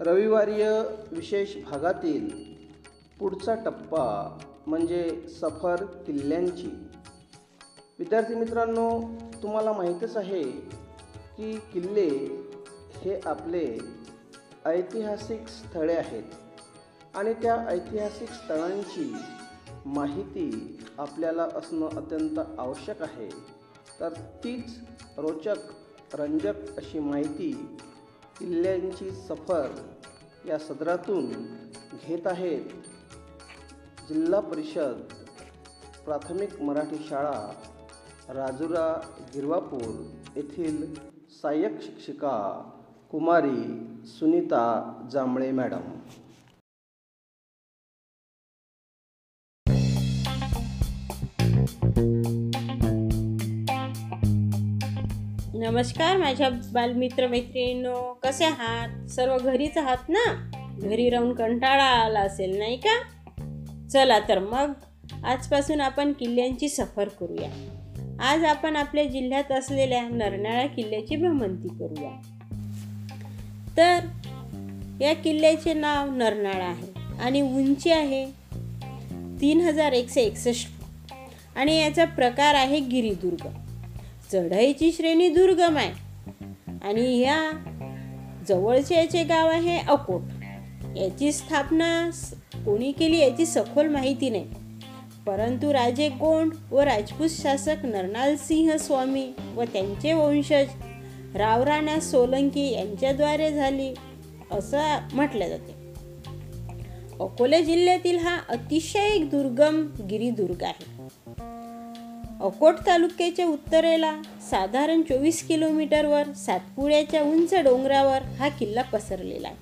रविवारीय विशेष भागातील पुढचा टप्पा म्हणजे सफर किल्ल्यांची. विद्यार्थी मित्रांनो तुम्हाला माहीतच आहे की किल्ले हे आपले ऐतिहासिक स्थळे आहेत आणि त्या ऐतिहासिक स्थळांची माहिती आपल्याला असणं अत्यंत आवश्यक आहे. तर तीच रोचक रंजक अशी माहिती किल्ल्यांची सफर या सदरातून घेत आहेत जिल्हा परिषद प्राथमिक मराठी शाळा राजुरा गिरवापूर येथील सहाय्यक शिक्षिका कुमारी सुनीता जांभळे मॅडम. नमस्कार माझ्या बालमित्र मैत्रिणींनो कसे आहात? सर्व घरीच आहात ना? घरी राहून कंटाळा आला असेल नाही का? चला तर मग आजपासून आपण किल्ल्यांची सफर करूया. आज आपण आपल्या जिल्ह्यात असलेल्या नरनाळा किल्ल्याची भ्रमंती करूया. तर या किल्ल्याचे नाव नरनाळा आहे आणि उंची आहे तीन हजार एकशे एकसष्ट आणि याचा प्रकार आहे गिरिदुर्ग. चढाईची श्रेणी दुर्गम आहे. आणि ह्या जवळचे याचे गाव आहे अकोट. याची स्थापना कोणी केली याची सखोल माहिती नाही. परंतु राजे कोंड व राजपूत शासक नरनाल सिंह स्वामी व त्यांचे वंशज रावराणा सोलंकी यांच्याद्वारे झाली असं म्हटलं जाते. अकोला जिल्ह्यातील हा अतिशय एक दुर्गम गिरिदुर्ग आहे. अकोट तालुक्याच्या उत्तरेला साधारण चोवीस किलोमीटरवर सातपुड्याच्या उंच डोंगरावर हा किल्ला पसरलेला आहे.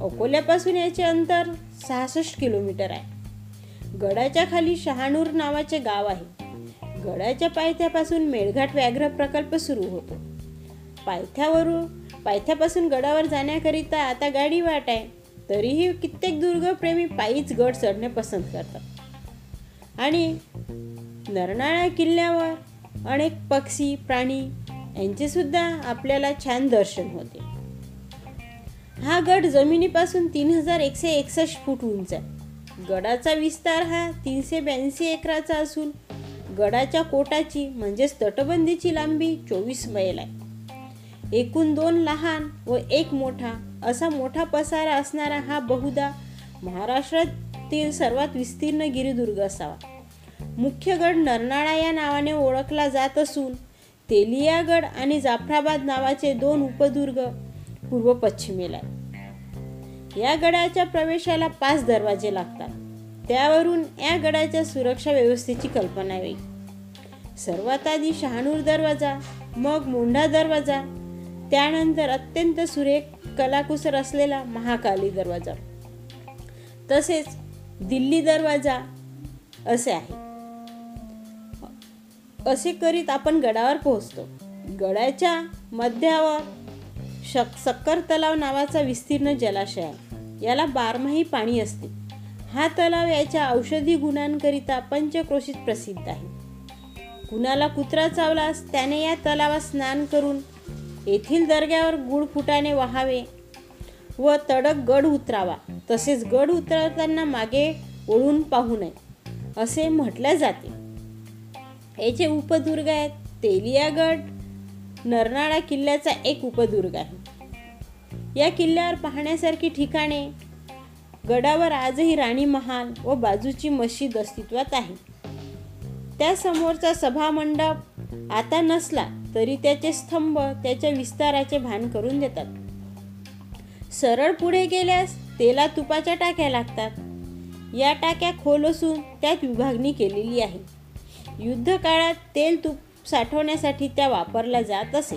अकोल्यापासून याचे अंतर सहासष्ट किलोमीटर आहे. गडाच्या खाली शहाणूर नावाचे गाव आहे. गडाच्या पायथ्यापासून मेळघाट व्याघ्र प्रकल्प सुरू होतो. पायथ्यावरून पायथ्यापासून गडावर जाण्याकरिता आता गाडी वाट आहे तरीही कित्येक दुर्गप्रेमी पायीच गड चढणे पसंत करतात. आणि नरनाळा किल्ल्यावर अनेक पक्षी प्राणी यांचे सुद्धा आपल्याला छान दर्शन होते. हा गड जमिनीपासून तीन हजार एकशे एकसष्ट फूट उंच आहे. गडाचा विस्तार हा तीनशे ब्याऐंशी एकराचा असून गडाच्या कोटाची म्हणजेच तटबंदीची लांबी चोवीस मैल आहे. एकूण दोन लहान व एक मोठा असा मोठा पसारा असणारा हा बहुधा महाराष्ट्रातील सर्वात विस्तीर्ण गिरिदुर्ग असावा. मुख्य गड नरनाळा या नावाने ओळखला जात असून तेलियागड आणि जाफराबाद नावाचे दोन उपदुर्ग पूर्व पश्चिमेला या गडाच्या प्रवेशाला पाच दरवाजे लागतात. त्यावरून या गडाच्या सुरक्षा व्यवस्थेची कल्पना येईल सर्वात आधी शहाणूर दरवाजा मग मोंढा दरवाजा त्यानंतर अत्यंत सुरेख कलाकुसर असलेला महाकाली दरवाजा. तसेच दिल्ली दरवाजा असे आहे. असे करीत आपण गडावर पोहोचतो? गडाच्या मध्यावर शक सक्कर तलाव नावाचा विस्तीर्ण जलाशय आहे. याला बारमाही पाणी असते. हा तलाव याच्या औषधी गुणांकरिता पंचक्रोशीत प्रसिद्ध आहे. कुणाला कुत्रा चावलास त्याने या तलावात स्नान करून येथील दर्ग्यावर गुळ फुटाने वहावे व तडक गड उतरावा. तसेच गड उतरताना मागे ओढून पाहू नये असे म्हटले जाते. याचे उपदुर्ग आहेत तेलियागड नरनाळा किल्ल्याचा एक उपदुर्ग आहे. या किल्ल्यावर पाहण्यासारखी ठिकाणे गडावर आजही राणी महाल व बाजूची मशीद अस्तित्वात आहे. त्यासमोरचा सभामंडप आता नसला तरी त्याचे स्तंभ त्याच्या विस्ताराचे भान करून देतात. सरळ पुढे गेल्यास तेला तुपाच्या टाक्या लागतात. या टाक्या खोल असून त्यात विभागणी केलेली आहे. युद्धकाळात तेल तूप साठवण्यासाठी त्या वापरल्या जात असे.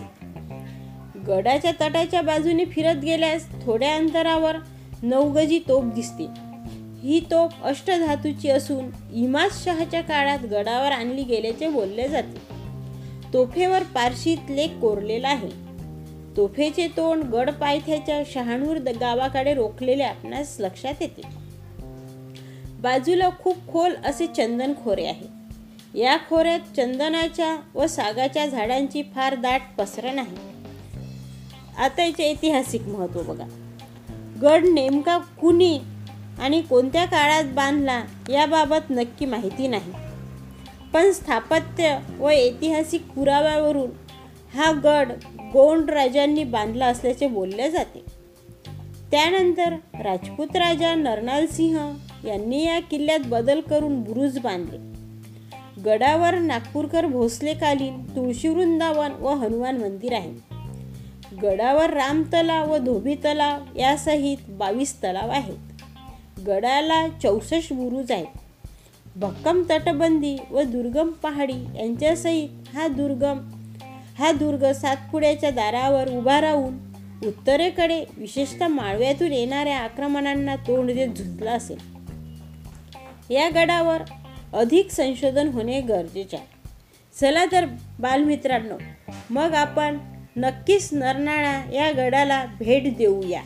गडाच्या तटाच्या बाजूने फिरत गेल्यास थोड्या अंतरावर नवगजी तोप दिसते. ही तोप अष्टधातूची असून इमाज शहाच्या काळात गडावर आणली गेल्याचे बोलले जाते. तोफेवर पारशीत लेख कोरलेला आहे. तोफेचे तोंड गड पायथ्याच्या शहाणूर गावाकडे रोखलेले आपणास लक्षात येते. बाजूला खूप खोल असे चंदन खोरे आहे. या खोऱ्यात चंदनाच्या व सागाच्या झाडांची फार दाट पसरण आहे आता याचे ऐतिहासिक महत्त्व बघा. गड नेमका कुणी आणि कोणत्या काळात बांधला याबाबत नक्की माहिती नाही. पण स्थापत्य व ऐतिहासिक पुराव्यावरून हा गड गोंड राजांनी बांधला असल्याचे बोलले जाते. त्यानंतर राजपूत राजा नरनाल सिंह यांनी या किल्ल्यात बदल करून बुरुज बांधले. गडावर नागपूरकर भोसलेकालीन तुळशी वृंदावन व हनुमान मंदिर आहे. गडावर राम तलाव व धोबी तलाव यासहित बावीस तलाव आहेत. गडाला चौसष्ट बुरुज आहेत. भक्कम तटबंदी व दुर्गम पहाडी यांच्यासहित हा दुर्गम हा दुर्ग सातपुड्याच्या दारावर उभा राहून उत्तरेकडे विशेषतः माळव्यातून येणाऱ्या आक्रमणांना तोंड देत झुंजला असेल. या गडावर अधिक संशोधन होणे गरजेचे आहे. चला तर बालमित्रांनो मग आपण नक्कीच नरनाळा या गडाला भेट देऊया.